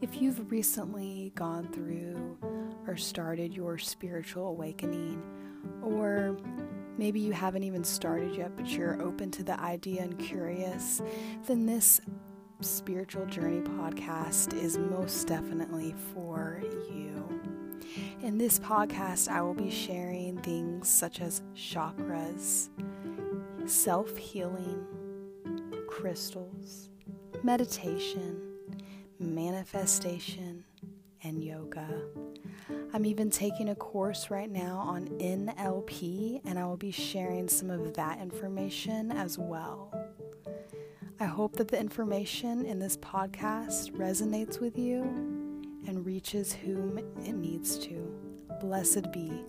if you've recently gone through or started your spiritual awakening, or maybe you haven't even started yet, but you're open to the idea and curious, then this spiritual journey podcast is most definitely for you. In this podcast, I will be sharing things such as chakras, self healing, crystals, meditation, manifestation, and yoga. I'm even taking a course right now on NLP, and I will be sharing some of that information as well. I hope that the information in this podcast resonates with you and reaches whom it needs to. Blessed be.